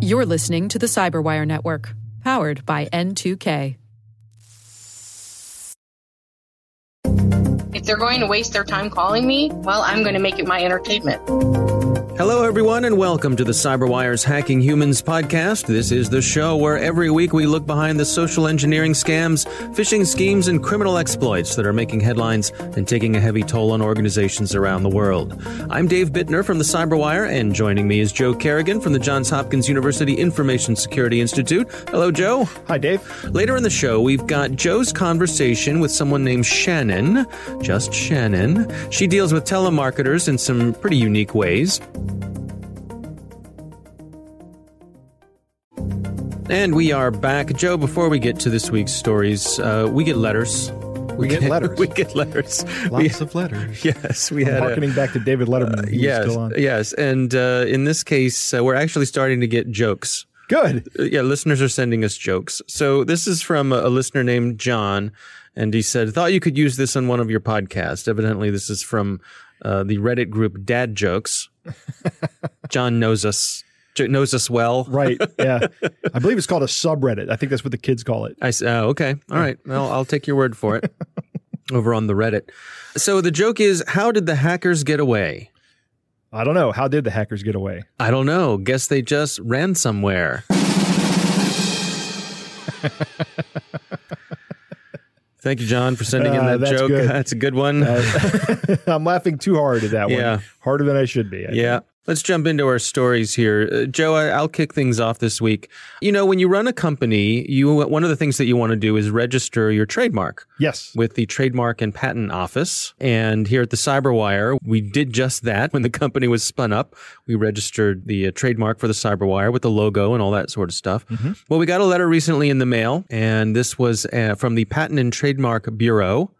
You're listening to the Cyberwire Network, powered by N2K. If they're going to waste their time calling me, well, I'm going to make it my entertainment. Hello, everyone, and welcome to the CyberWire's Hacking Humans podcast. This is the show where every week we look behind the social engineering scams, phishing schemes, and criminal exploits that are making headlines and taking a heavy toll on organizations around the world. I'm Dave Bittner from the CyberWire, and joining me is Joe Carrigan from the Johns Hopkins University Information Security Institute. Hello, Joe. Hi, Dave. Later in the show, we've got Joe's conversation with someone named Shannon, just Shannon. She deals with telemarketers in some pretty unique ways. And we are back. Joe, before we get to this week's stories, uh, we get letters. We get letters. We get letters. Lots We- of letters. Yes, we I'm had a, harkening back to David Letterman. Was yes, still on. yes, and uh, in this case, uh, we're actually starting to get jokes. Good. Uh, yeah, listeners are sending us jokes. So this is from a, a listener named John, and he said, "Thought you could use this on one of your podcasts." Evidently, this is from uh, the Reddit group Dad Jokes. John knows us knows us well. Right. Yeah. I believe it's called a subreddit. I think that's what the kids call it. I s- oh, okay, all right. Well, I'll take your word for it. Over on the Reddit. So the joke is, how did the hackers get away? I don't know. How did the hackers get away? I don't know. Guess they just ran somewhere. Thank you, John, for sending in Uh, that that's joke. good. That's a good one. Uh, I'm laughing too hard at that Yeah. one. Harder than I should be. I yeah. Let's jump into our stories here. Uh, Joe, I, I'll kick things off this week. You know, when you run a company, you one of the things that you want to do is register your trademark. Yes. with the Trademark and Patent Office. And here at the Cyberwire, we did just that when the company was spun up. We registered the uh, trademark for the Cyberwire with the logo and all that sort of stuff. Well, we got a letter recently in the mail, and this was uh, from the Patent and Trademark Bureau.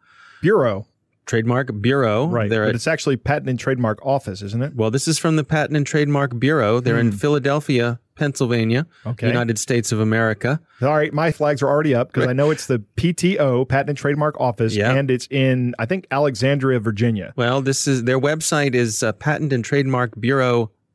Bureau. Trademark Bureau. Right. They're but it's actually Patent and Trademark Office, isn't it? well, this is from the Patent and Trademark Bureau. They're in Philadelphia, Pennsylvania, Okay. United States of America. All right. My flags are already up because I know it's the PTO, Patent and Trademark Office, Yeah. and it's in, I think, Alexandria, Virginia. Well, this is their website is uh, patent and trademark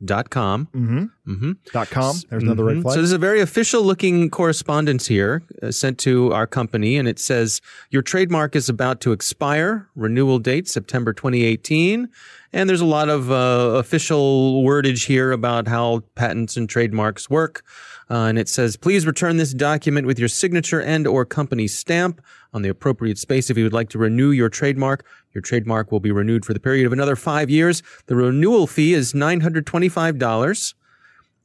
bureau.com. Mm-hmm. Mm-hmm. Dot com. There's another red Mhm. flag. So there's a very official looking correspondence here uh, sent to our company, and it says your trademark is about to expire. Renewal date September 2018, and there's a lot of uh, official wordage here about how patents and trademarks work. Uh, and it says, please return this document with your signature and or company stamp on the appropriate space if you would like to renew your trademark. Your trademark will be renewed for the period of another five years. The renewal fee is $925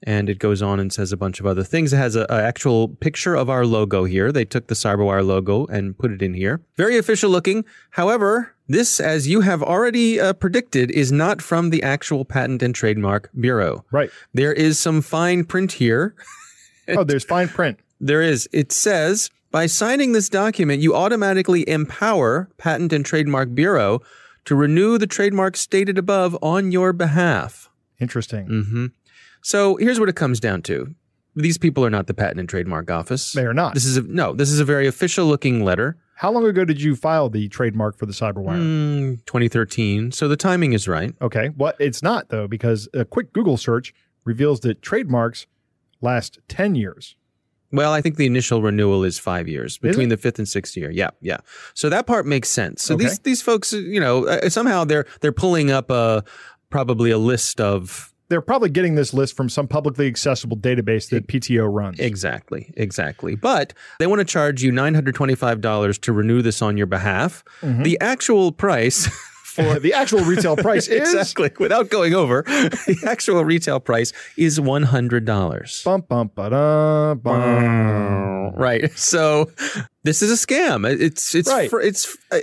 and it goes on and says a bunch of other things. It has an actual picture of our logo here. They took the CyberWire logo and put it in here. Very official looking. However, this, as you have already uh, predicted, is not from the actual Patent and Trademark Bureau. right. There is some fine print here. Oh, there's fine print. There is. It says, by signing this document, you automatically empower Patent and Trademark Bureau to renew the trademark stated above on your behalf. Interesting. Mm-hmm. So here's what it comes down to. These people are not the Patent and Trademark Office. They are not. This is a, no. This is a very official looking letter. How long ago did you file the trademark for the Cyberwire? Mm, 2013. So the timing is right. Okay. Well, it's not though, because a quick Google search reveals that trademarks last 10 years. Well, I think the initial renewal is five years between the fifth and sixth year. Yeah, yeah. So that part makes sense. So Okay. these these folks, you know, uh, somehow they're they're pulling up a probably a list of They're probably getting this list from some publicly accessible database that PTO runs. exactly, exactly. But they want to charge you nine hundred twenty five dollars to renew this on your behalf. Mm-hmm. The actual price. For the actual retail price is exactly. Without going over, the actual retail price is one hundred dollars. bum bum ba bum. Right. So this is a scam. It's it's Right. it's uh,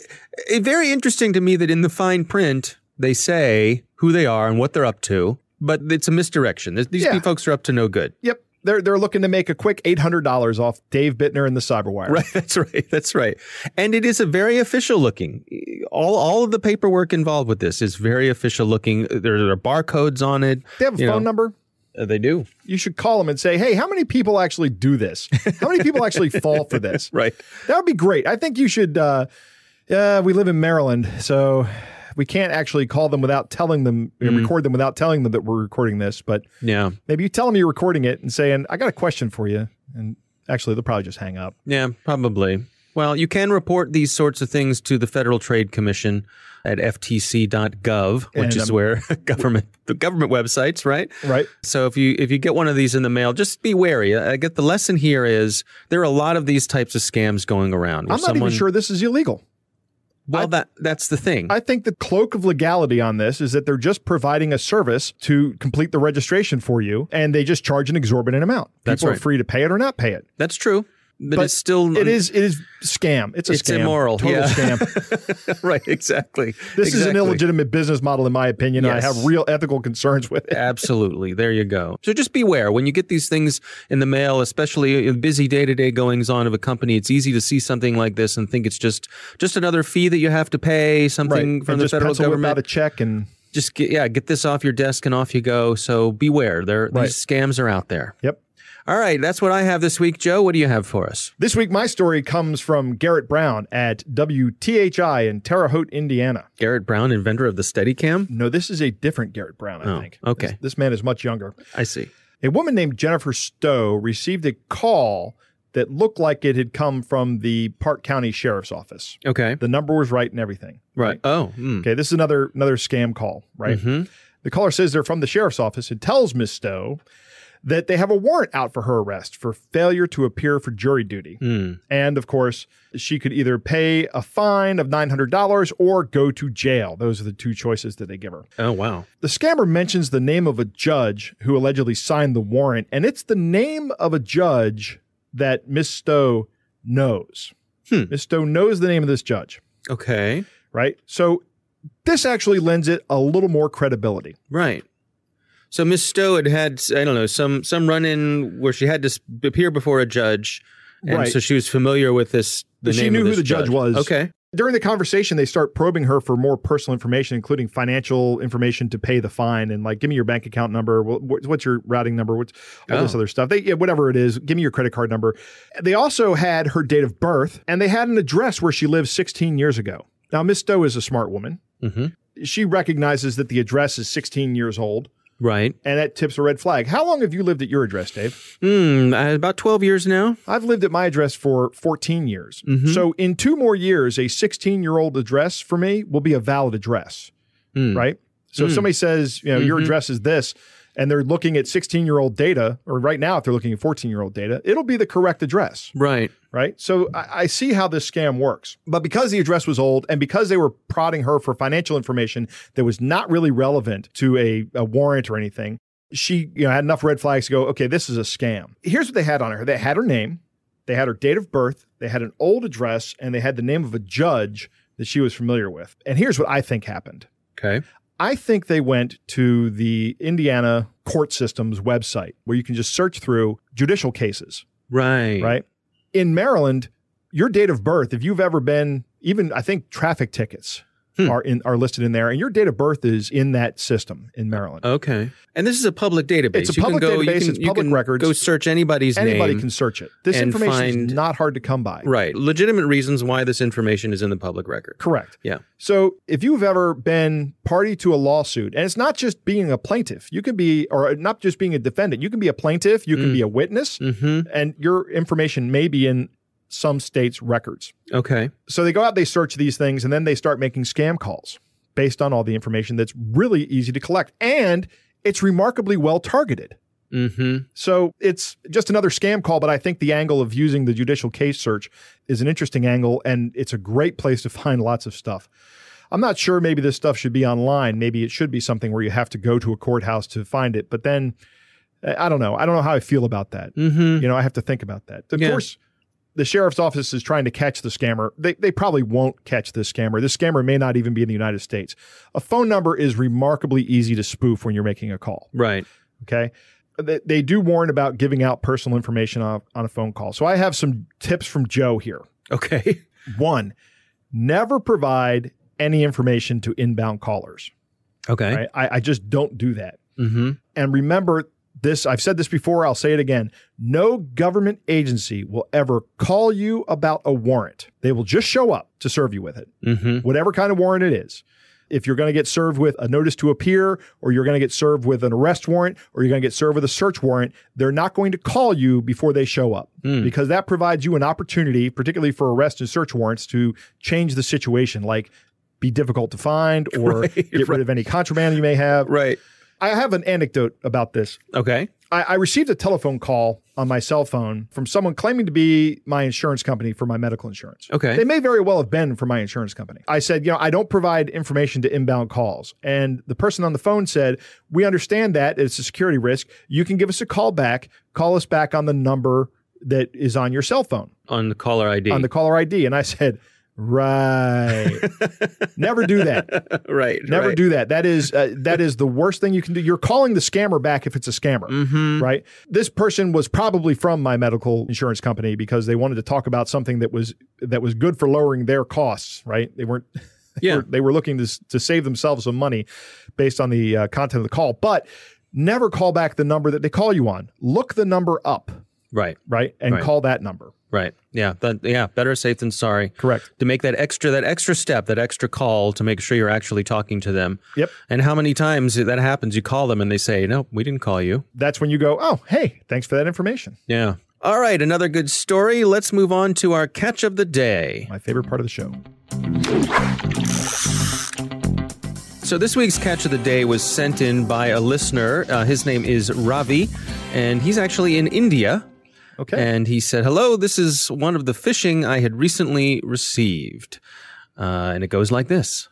uh, very interesting to me that in the fine print they say who they are and what they're up to, but it's a misdirection. These these Yeah. folks are up to no good. Yep. They're they're looking to make a quick eight hundred dollars off Dave Bittner and the Cyberwire. Right, that's right. That's right. And it is a very official looking. All all of the paperwork involved with this is very official looking. There are barcodes on it. They have a phone know. number. Uh, they do. You should call them and say, "Hey, how many people actually do this? How many people actually fall for this?" Right. That would be great. I think you should. Uh, uh, we live in Maryland, so we can't actually call them without telling them, Mm. record them without telling them that we're recording this. But Yeah. maybe you tell them you're recording it and saying, I got a question for you. And actually, they'll probably just hang up. Yeah, probably. Well, you can report these sorts of things to the Federal Trade Commission at ftc.gov, which And, is um, where government the government websites, right? Right. So if you if you get one of these in the mail, just be wary. I get the lesson here is there are a lot of these types of scams going around. I'm not someone- even sure this is illegal. Well, I- that that's the thing. I think the cloak of legality on this is that they're just providing a service to complete the registration for you, and they just charge an exorbitant amount. That's People are free to pay it or not pay it. that's true, but, But it's still It is it is scam. It's a scam. It's scam. immoral. Total yeah. scam. right. Exactly. This is an illegitimate business model, in my opinion. and I have real ethical concerns with it. Absolutely. There you go. So just beware when you get these things in the mail, especially in busy day to day goings on of a company. It's easy to see something like this and think it's just just another fee that you have to pay, something Right. from and the just federal government. out a check and just get, yeah, get this off your desk and off you go. So beware. There, Right. these scams are out there. yep. All right, that's what I have this week. Joe, what do you have for us? This week, my story comes from Garrett Brown at WTHI in Terre Haute, Indiana. Garrett Brown, inventor of the Steadicam. No, this is a different Garrett Brown, I Oh, think. okay. This, this man is much younger. I see. A woman named Jennifer Stowe received a call that looked like it had come from the Parke County Sheriff's Office. Okay. The number was right and everything. Right. Oh. mm. Okay, this is another another scam call, right? Mhm. The caller says they're from the sheriff's office and tells Miss Stowe that they have a warrant out for her arrest for failure to appear for jury duty. Mm. And of course, she could either pay a fine of $900 or go to jail. Those are the two choices that they give her. Oh wow. The scammer mentions the name of a judge who allegedly signed the warrant, and it's the name of a judge that Miss Stowe knows. Hmm. Miss Stowe knows the name of this judge, Okay. right? So this actually lends it a little more credibility. Right. So Miss Stowe had had I don't know some some run in where she had to appear before a judge, and Right. so she was familiar with this. The She knew who the judge was. Okay. During the conversation, they start probing her for more personal information, including financial information to pay the fine, and like, give me your bank account number. Wh- wh- What's your routing number? What's all this Oh. other stuff? They, yeah, whatever it is, give me your credit card number. They also had her date of birth, and they had an address where she lived 16 years ago. Now, Miss Stowe is a smart woman. hmm She recognizes that the address is 16 years old, Right. and that tips a red flag. How long have you lived at your address, Dave? Hmm. uh, about twelve years now. I've lived at my address for 14 years. Mhm. So in two more years, a 16 year old address for me will be a valid address, Hmm. right? So if Mm. somebody says, you know, your Mhm. address is this, and they're looking at 16 year old data, or right now, if they're looking at 14 year old data, it'll be the correct address, Right. Right? So I, I see how this scam works. But because the address was old and because they were prodding her for financial information that was not really relevant to a, a warrant or anything, she you know had enough red flags to go, okay, this is a scam. Here's what they had on her. They had her name, they had her date of birth, they had an old address, and they had the name of a judge that she was familiar with. And here's what I think happened. Okay. I think they went to the Indiana court system's website where you can just search through judicial cases, Right. right? In Maryland, your date of birth, if you've ever been, even I think traffic tickets Hmm. are in are listed in there, and your date of birth is in that system in Maryland. Okay. And this is a public database. It's a You can public go- you database, can- it's public records. Go search anybody's name. Anybody name. can search it. This information find- is not hard to come by. Right. Legitimate reasons why this information is in the public record. Correct. Yeah. So if you've ever been party to a lawsuit, and it's not just being a plaintiff, you can be, or not just being a defendant, you can be a plaintiff, you can Mm. be a witness, Mm-hmm. and your information may be in some states' records. Okay. So they go out, they search these things, and then they start making scam calls based on all the information that's really easy to collect. And it's remarkably well targeted. Mm-hmm. So it's just another scam call, but I think the angle of using the judicial case search is an interesting angle, and it's a great place to find lots of stuff. I'm not sure maybe this stuff should be online. Maybe it should be something where you have to go to a courthouse to find it. But then I don't know. I don't know how I feel about that. Mm-hmm. You know, I have to think about that. Of Yeah. course, the sheriff's office is trying to catch the scammer. They, they probably won't catch this scammer. This scammer may not even be in the United States. A phone number is remarkably easy to spoof when you're making a call. Right. Okay. They, they do warn about giving out personal information on, on a phone call. So I have some tips from Joe here. Okay. One, never provide any information to inbound callers. Okay. Right? I, I just don't do that. Mm-hmm. And remember this, I've said this before, I'll say it again. No government agency will ever call you about a warrant. They will just show up to serve you with it, Mm-hmm. whatever kind of warrant it is. if you're going to get served with a notice to appear, or you're going to get served with an arrest warrant, or you're going to get served with a search warrant, they're not going to call you before they show up because that provides you an opportunity, particularly for arrest and search warrants, to change the situation, like be difficult to find or Right, get rid of any contraband you may have. Right. I have an anecdote about this. Okay. I, I received a telephone call on my cell phone from someone claiming to be my insurance company for my medical insurance. Okay. They may very well have been for my insurance company. I said, you know, I don't provide information to inbound calls. And the person on the phone said, we understand that it's a security risk. You can give us a call back. Call us back on the number that is on your cell phone, On the caller ID. on the caller ID. And I said, right. Never do that. right. Never right. do that. That is uh, that is the worst thing you can do. You're calling the scammer back if it's a scammer, Mm-hmm. right? This person was probably from my medical insurance company because they wanted to talk about something that was that was good for lowering their costs, right? They weren't. They Yeah. were, they were looking to to save themselves some money based on the uh, content of the call, but never call back the number that they call you on. Look the number up, Right. right, and Right. call that number. Right. Yeah. That, yeah. Better safe than sorry. Correct. To make that extra that extra step, that extra call to make sure you're actually talking to them. Yep. And how many times that happens? You call them and they say, "No, we didn't call you." That's when you go, oh, hey, thanks for that information. Yeah. All right. Another good story. Let's move on to our catch of the day. My favorite part of the show. So this week's catch of the day was sent in by a listener. Uh, his name is Ravi, and he's actually in India. Okay. And he said, Hello, this is one of the phishing I had recently received. Uh, and it goes like this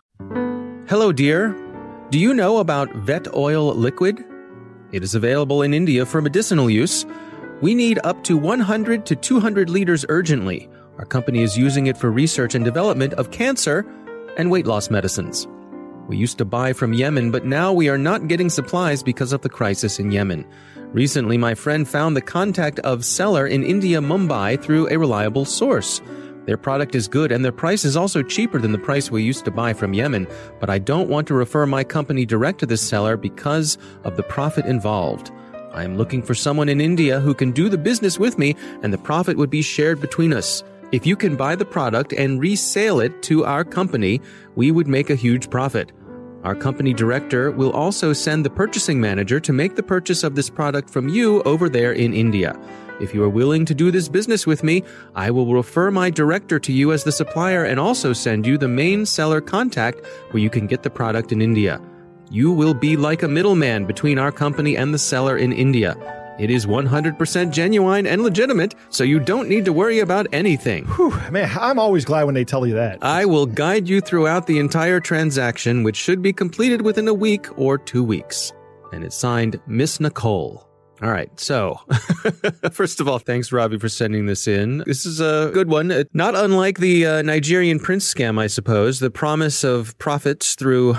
Hello, dear. Do you know about vet oil liquid? It is available in India for medicinal use. We need up to 100 to 200 liters urgently. Our company is using it for research and development of cancer and weight loss medicines. We used to buy from Yemen, but now we are not getting supplies because of the crisis in Yemen. Recently, my friend found the contact of seller in India, Mumbai, through a reliable source. Their product is good and their price is also cheaper than the price we used to buy from Yemen, but I don't want to refer my company direct to this seller because of the profit involved. I am looking for someone in India who can do the business with me and the profit would be shared between us. If you can buy the product and resale it to our company, we would make a huge profit. Our company director will also send the purchasing manager to make the purchase of this product from you over there in India. If you are willing to do this business with me, I will refer my director to you as the supplier and also send you the main seller contact where you can get the product in India. You will be like a middleman between our company and the seller in India. It is 100% genuine and legitimate, so you don't need to worry about anything. Whew, man, I'm always glad when they tell you that. I will guide you throughout the entire transaction, which should be completed within a week or two weeks. And it's signed Miss Nicole. All right. So, first of all, thanks, Robbie, for sending this in. This is a good one. Uh, Not unlike the uh, Nigerian prince scam, I suppose. The promise of profits through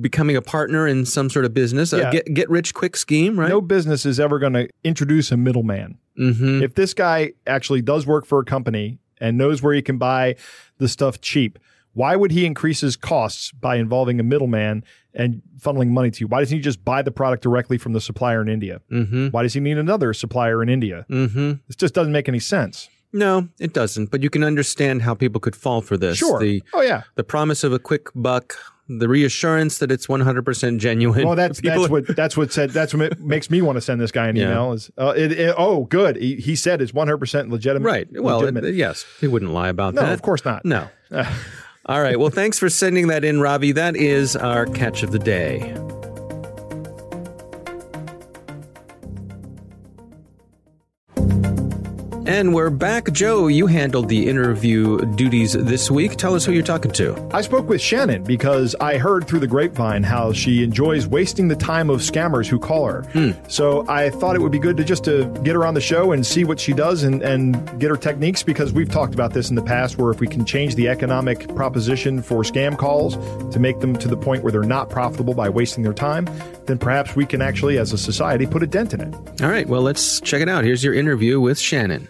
becoming a partner in some sort of business, Yeah. a get, get rich quick scheme, right? No business is ever going to introduce a middleman. Mm-hmm. If this guy actually does work for a company and knows where he can buy the stuff cheap, why would he increase his costs by involving a middleman and funneling money to you? Why doesn't he just buy the product directly from the supplier in India? Mm-hmm. Why does he need another supplier in India? Mm-hmm. This just doesn't make any sense. No, it doesn't. But you can understand how people could fall for this. Sure. The, oh yeah. the promise of a quick buck, the reassurance that it's 100% genuine. Well, that's People- that's what that's what said that's what makes me want to send this guy an Yeah. email. Is uh, it, it- oh good he, he said it's one hundred percent legitimate. Right. Well, legitimate. it- yes, he wouldn't lie about no, that. No, of course not. No. All right. Well, thanks for sending that in, Robbie. That is our catch of the day. And we're back. Joe, you handled the interview duties this week. Tell us who you're talking to. I spoke with Shannon because I heard through the grapevine how she enjoys wasting the time of scammers who call her. Hmm. So I thought it would be good to just to get her on the show and see what she does and, and get her techniques because we've talked about this in the past where if we can change the economic proposition for scam calls to make them to the point where they're not profitable by wasting their time, then perhaps we can actually as a society put a dent in it. All right. Well, let's check it out. Here's your interview with Shannon.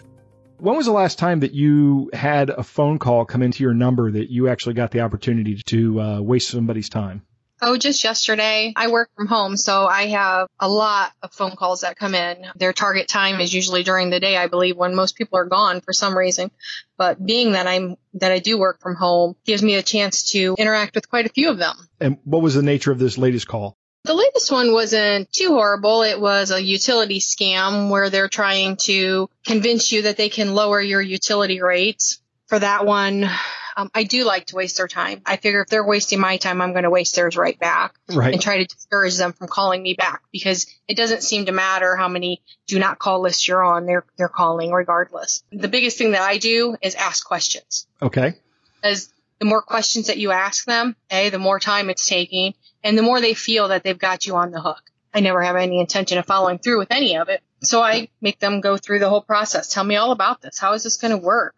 When was the last time that you had a phone call come into your number that you actually got the opportunity to uh, waste somebody's time? Oh, just yesterday. I work from home, so I have a lot of phone calls that come in. Their target time is usually during the day, I believe, when most people are gone for some reason. But being that I'm that I do work from home gives me a chance to interact with quite a few of them. And what was the nature of this latest call? The latest one wasn't too horrible. It was a utility scam where they're trying to convince you that they can lower your utility rates. For that one, um, I do like to waste their time. I figure if they're wasting my time, I'm going to waste theirs right back Right. and try to discourage them from calling me back because it doesn't seem to matter how many do not call lists you're on. They're, they're calling regardless. The biggest thing that I do is ask questions Okay. as the more questions that you ask them, A, the more time it's taking and the more they feel that they've got you on the hook. I never have any intention of following through with any of it. So I make them go through the whole process. Tell me all about this. How is this going to work?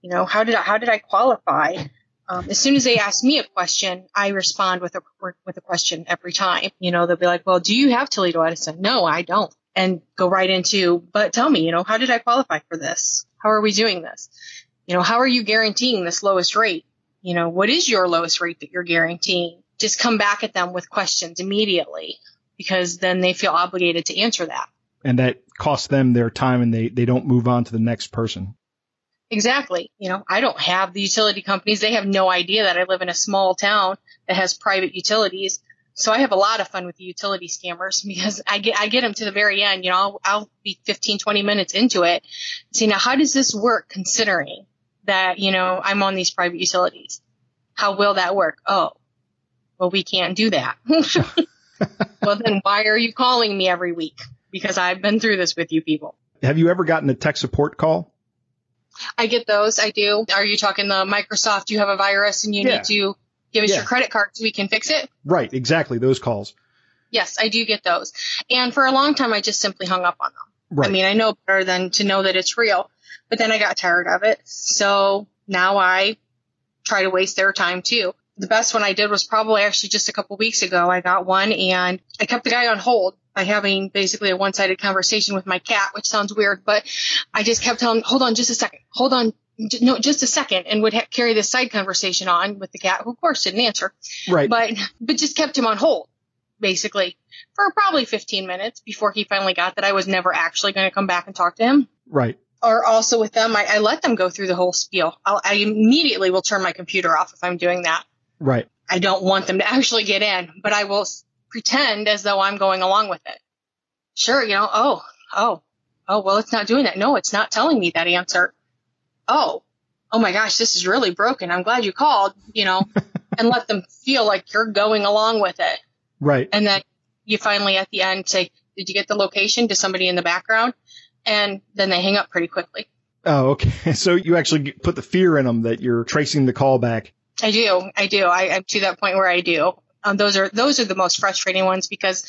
You know, how did I, how did I qualify? Um, as soon as they ask me a question, I respond with a, with a question every time. You know, they'll be like, well, do you have Toledo Edison? No, I don't. And go right into, but tell me, you know, how did I qualify for this? How are we doing this? You know, how are you guaranteeing this lowest rate? You know, what is your lowest rate that you're guaranteeing? Just come back at them with questions immediately because then they feel obligated to answer that. And that costs them their time and they, they don't move on to the next person. Exactly. You know, I don't have the utility companies. They have no idea that I live in a small town that has private utilities. So I have a lot of fun with the utility scammers because I get, I get them to the very end. You know, I'll, I'll be 15, 20 minutes into it. See, now how does this work considering that, you know, I'm on these private utilities? How will that work? Oh, well, we can't do that. well, then why are you calling me every week? Because I've been through this with you people. Have you ever gotten a tech support call? I get those. I do. Are you talking the Microsoft? You have a virus and you Yeah. need to give us Yeah. your credit card so we can fix it? Right. Exactly. Those calls. Yes, I do get those. And for a long time, I just simply hung up on them. Right. I mean, I know better than to know that it's real, but then I got tired of it. So now I try to waste their time too. The best one I did was probably actually just a couple weeks ago. I got one and I kept the guy on hold by having basically a one-sided conversation with my cat, which sounds weird, but I just kept telling, hold on just a second, hold on. No, just a second, and would ha- carry this side conversation on with the cat, who of course didn't answer right. but but just kept him on hold basically for probably 15 minutes before he finally got that I was never actually going to come back and talk to him. right. Or also with them, I, I let them go through the whole spiel. I'll, I immediately will turn my computer off if I'm doing that. Right. I don't want them to actually get in, but I will pretend as though I'm going along with it. Sure, you know, oh, oh, oh, well, it's not doing that. No, it's not telling me that answer. Oh, oh my gosh, this is really broken. I'm glad you called, you know, and let them feel like you're going along with it. Right. And then you finally at the end say, did you get the location to somebody in the background? And then they hang up pretty quickly. Oh, okay. So you actually put the fear in them that you're tracing the call back. I do. I do. I, I'm to that point where I do. Um, those are those are the most frustrating ones because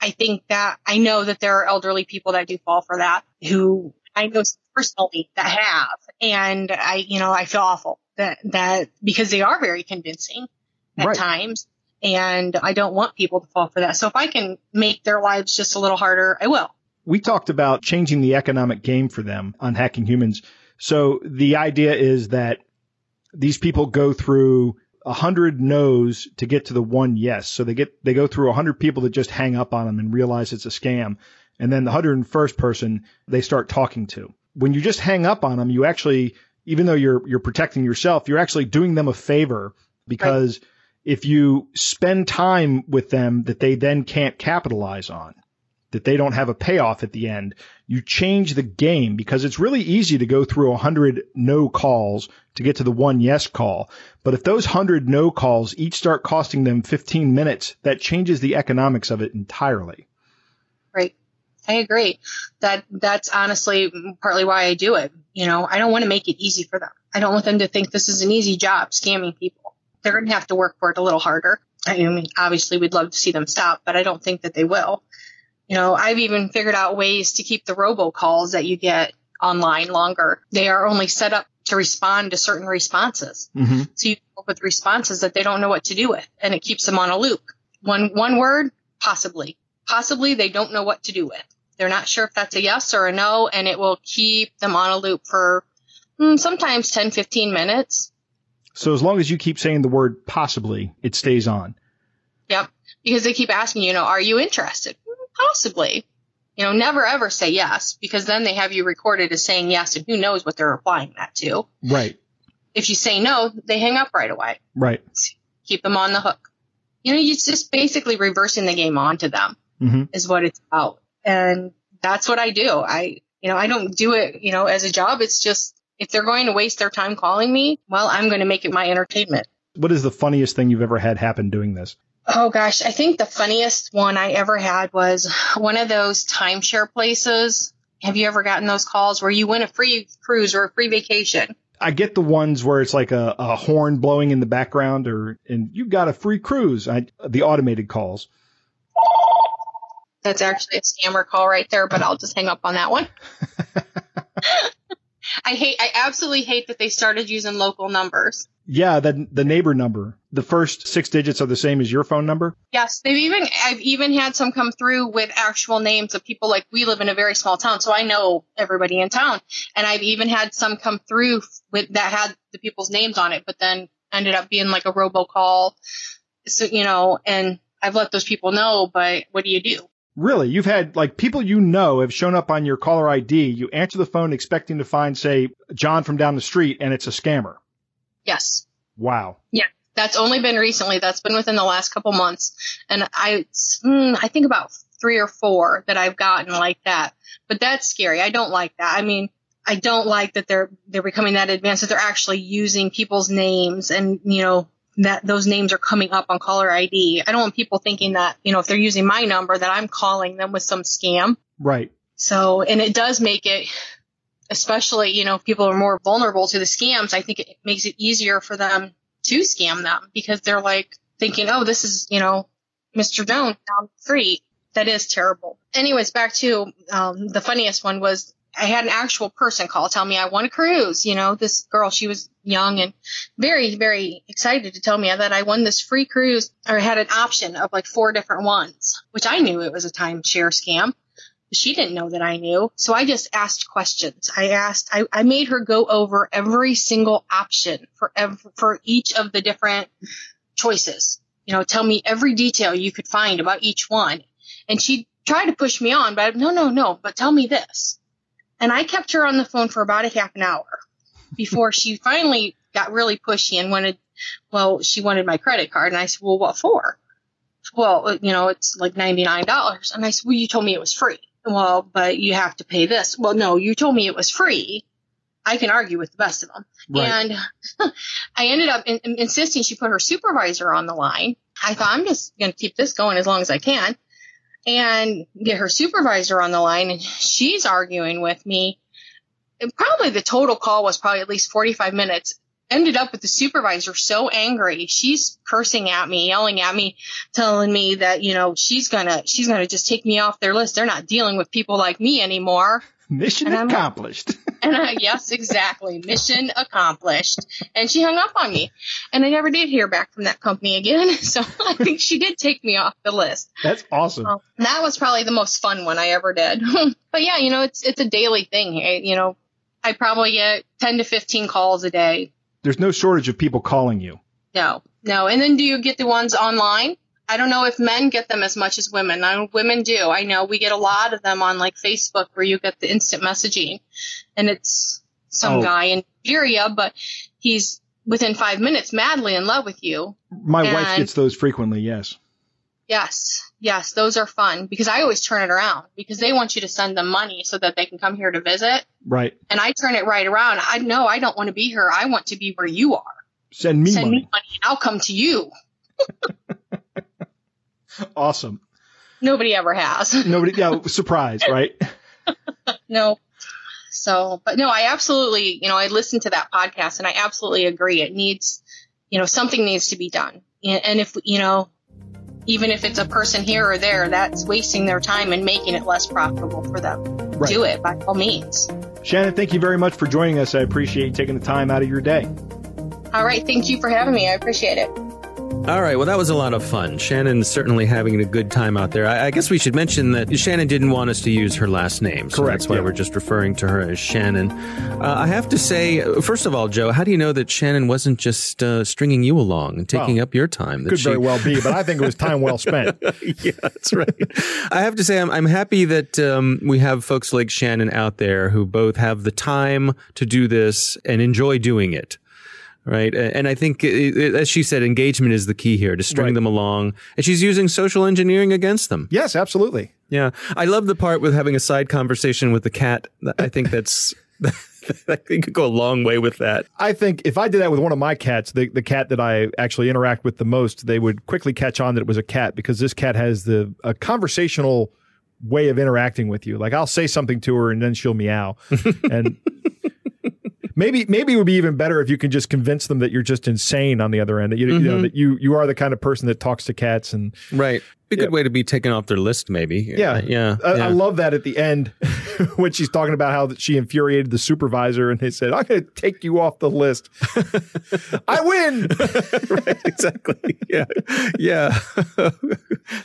I think that I know that there are elderly people that do fall for that who I know personally that have, and I you know I feel awful that that because they are very convincing at Right. times, and I don't want people to fall for that. So if I can make their lives just a little harder, I will. We talked about changing the economic game for them on hacking humans. So the idea is that these people go through a hundred no's to get to the one yes. So they get, they go through a hundred people that just hang up on them and realize it's a scam. And then the hundred and first person they start talking to. When you just hang up on them, you actually, even though you're, you're protecting yourself, you're actually doing them a favor because if you spend time with them that they then can't capitalize on, that they don't have a payoff at the end, you change the game because it's really easy to go through a hundred no calls to get to the one yes call. But if those hundred no calls each start costing them 15 minutes, that changes the economics of it entirely. Right. I agree. That that's honestly partly why I do it. You know, I don't want to make it easy for them. I don't want them to think this is an easy job scamming people. They're going to have to work for it a little harder. I mean, obviously we'd love to see them stop, but I don't think that they will. You know, I've even figured out ways to keep the robocalls that you get online longer. They are only set up to respond to certain responses. Mm-hmm. So you come up with responses that they don't know what to do with, and it keeps them on a loop. One one word, possibly. Possibly they don't know what to do with. They're not sure if that's a yes or a no, and it will keep them on a loop for mm, sometimes 10, 15 minutes. So as long as you keep saying the word possibly, it stays on. Yep. Because they keep asking, you know, are you interested? Possibly. You know, never ever say yes because then they have you recorded as saying yes and who knows what they're replying that to. Right. If you say no, they hang up right away. Right. Keep them on the hook. You know, it's just basically reversing the game onto them hmm is what it's about. And that's what I do. I, you know, I don't do it, you know, as a job. It's just, if they're going to waste their time calling me, well, I'm going to make it my entertainment. What is the funniest thing you've ever had happen doing this? Oh gosh, I think the funniest one I ever had was one of those timeshare places. Have you ever gotten those calls where you win a free cruise or a free vacation? I get the ones where it's like a, a horn blowing in the background or, and you got a free cruise. I, the automated calls. That's actually a scammer call right there, but I'll just hang up on that one. I hate, I absolutely hate that they started using local numbers. Yeah, the the neighbor number. The first six digits are the same as your phone number. Yes, they've even I've even had some come through with actual names of people like we live in a very small town, so I know everybody in town. And I've even had some come through with that had the people's names on it, but then ended up being like a robocall. So you know, and I've let those people know, but what do you do? Really, you've had like people you know have shown up on your caller ID. You answer the phone expecting to find, say, John from down the street, and it's a scammer. Yes. Wow. Yeah, that's only been recently. That's been within the last couple months, and I, mm, I think about three or four that I've gotten like that. But that's scary. I don't like that. I mean, I don't like that they're they're becoming that advanced that they're actually using people's names and you know that those names are coming up on caller ID. I don't want people thinking that you know if they're using my number that I'm calling them with some scam. Right. So, and it does make it, especially, you know, if people are more vulnerable to the scams, I think it makes it easier for them to scam them because they're like thinking, oh, this is, you know, Mr. Jones down the street. That is terrible. Anyways, back to, um, the funniest one was I had an actual person call, tell me I won a cruise. You know, this girl, she was young and very, very excited to tell me that I won this free cruise or had an option of like four different ones, which I knew it was a timeshare scam she didn't know that I knew. So I just asked questions. I asked, I, I made her go over every single option for ev- for each of the different choices. You know, tell me every detail you could find about each one. And she tried to push me on, but no, no, no, but tell me this. And I kept her on the phone for about a half an hour before she finally got really pushy and wanted, well, she wanted my credit card. And I said, well, what for? Well, you know, it's like $99. And I said, well, you told me it was free well, but you have to pay this. Well, no, you told me it was free. I can argue with the best of them. Right. And I ended up in, in insisting she put her supervisor on the line. I thought I'm just going to keep this going as long as I can and get her supervisor on the line. And she's arguing with me. And probably the total call was probably at least 45 minutes ended up with the supervisor so angry. She's cursing at me, yelling at me, telling me that, you know, she's gonna, she's gonna just take me off their list. They're not dealing with people like me anymore. Mission accomplished. And I, yes, exactly. Mission accomplished. And she hung up on me. And I never did hear back from that company again. So I think she did take me off the list. That's awesome. Um, that was probably the most fun one I ever did. but yeah, you know, it's, it's a daily thing. I, you know, I probably get 10 to 15 calls a day There's no shortage of people calling you. No, no. And then do you get the ones online? I don't know if men get them as much as women. I know women do. I know we get a lot of them on like Facebook where you get the instant messaging and it's some Oh. guy in Nigeria, but he's within five minutes madly in love with you. My wife gets those frequently. Yes. Yes, yes, those are fun because I always turn it around because they want you to send them money so that they can come here to visit. Right. And I turn it right around. I know I don't want to be here. I want to be where you are. Send me Send money. me money and I'll come to you. Awesome. Nobody ever has. Nobody. Yeah. Surprise. Right. no. So, but no, I absolutely, you know, I listened to that podcast and I absolutely agree. It needs, you know, something needs to be done. And and if, you know, even if it's a person here or there, that's wasting their time and making it less profitable for them. Right. Do it by all means. Shannon, thank you very much for joining us. I appreciate you taking the time out of your day. All right. Thank you for having me. I appreciate it. All right. Well, that was a lot of fun. Shannon's certainly having a good time out there. I, I guess we should mention that Shannon didn't want us to use her last name. So Correct, That's why yeah. we're just referring to her as Shannon. Uh, I have to say, first of all, Joe, how do you know that Shannon wasn't just uh, stringing you along and taking up your time? That Could she- very well be, but I think it was time well spent. yeah, that's right. I have to say, I'm, I'm happy that um, we have folks like Shannon out there who both have the time to do this and enjoy doing it. Right. And I think, it, it- as she said, engagement is the key here to string Right. them along. And she's using social engineering against them. Yes, absolutely. Yeah. I love the part with having a side conversation with the cat. I think that's, I think could go a long way with that. I think if I did that with one of my cats, the, the cat that I actually interact with the most, they would quickly catch on that it was a cat because this cat has the a conversational way of interacting with you. Like I'll say something to her and then she'll meow. and maybe maybe it would be even better if you can just convince them that you're just insane on the other end. That you, you know mm-hmm. that you you are the kind of person that talks to cats and Right. Be a good way to be taken off their list, maybe. Yeah, Uh, yeah. I, yeah. I love that at the end when she's talking about how she infuriated the supervisor, and they said, "I'm going to take you off the list." I win. right, exactly. Yeah. Yeah.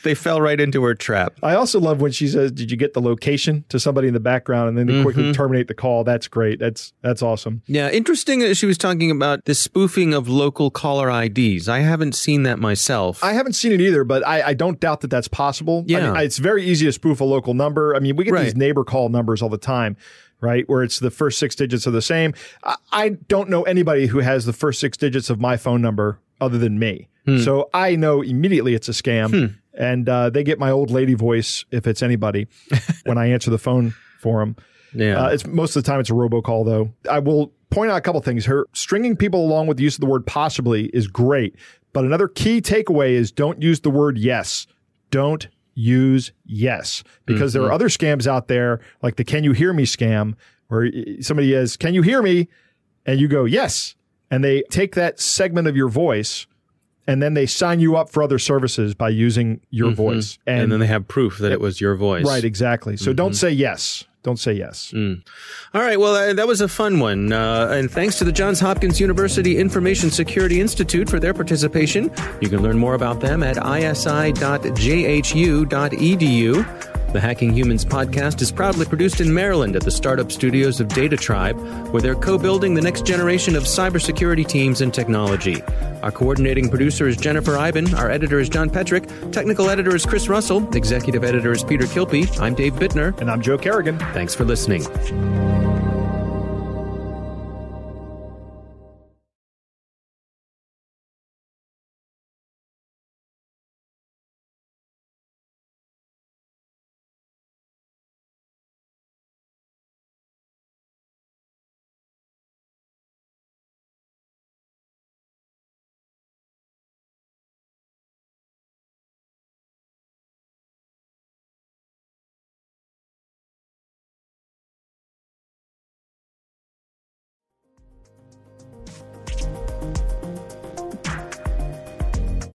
they fell right into her trap. I also love when she says, "Did you get the location?" to somebody in the background, and then they quickly Mm-hmm. terminate the call. That's great. That's that's awesome. Yeah. Interesting that she was talking about the spoofing of local caller IDs. I haven't seen that myself. I haven't seen it either, but I, I don't doubt that that's possible. I Yeah. mean, it's very easy to spoof a local number. I mean, we get Right. these neighbor call numbers all the time. Right, where it's the first six digits are the same. I, I don't know anybody who has the first six digits of my phone number other than me. Hmm. So I know immediately it's a scam, and uh, they get my old lady voice if it's anybody when I answer the phone for them. yeah. Uh, it's most of the time it's a robocall though. I will point out a couple things. Her stringing people along with the use of the word possibly is great, but another key takeaway is don't use the word yes. Don't use yes because there are mm-hmm. other scams out there like the "Can you hear me?" scam where somebody is "Can you hear me?" and you go yes, and they take that segment of your voice. And then they sign you up for other services by using your mm-hmm. voice. and, then they have proof that it was your voice. right, exactly. So don't mm-hmm. say yes. Don't say yes. All right. Well, uh, that was a fun one. Uh, and thanks to the Johns Hopkins University Information Security Institute for their participation. You can learn more about them at isi.jhu.edu. The Hacking Humans podcast is proudly produced in Maryland at the startup studios of DataTribe, where they're co building the next generation of cybersecurity teams and technology. Our coordinating producer is Jennifer Eiben. Our editor is John Petrik. Technical editor is Chris Russell. Executive editor is Peter Kilpie. I'm Dave Bittner. And I'm Joe Carrigan. Thanks for listening.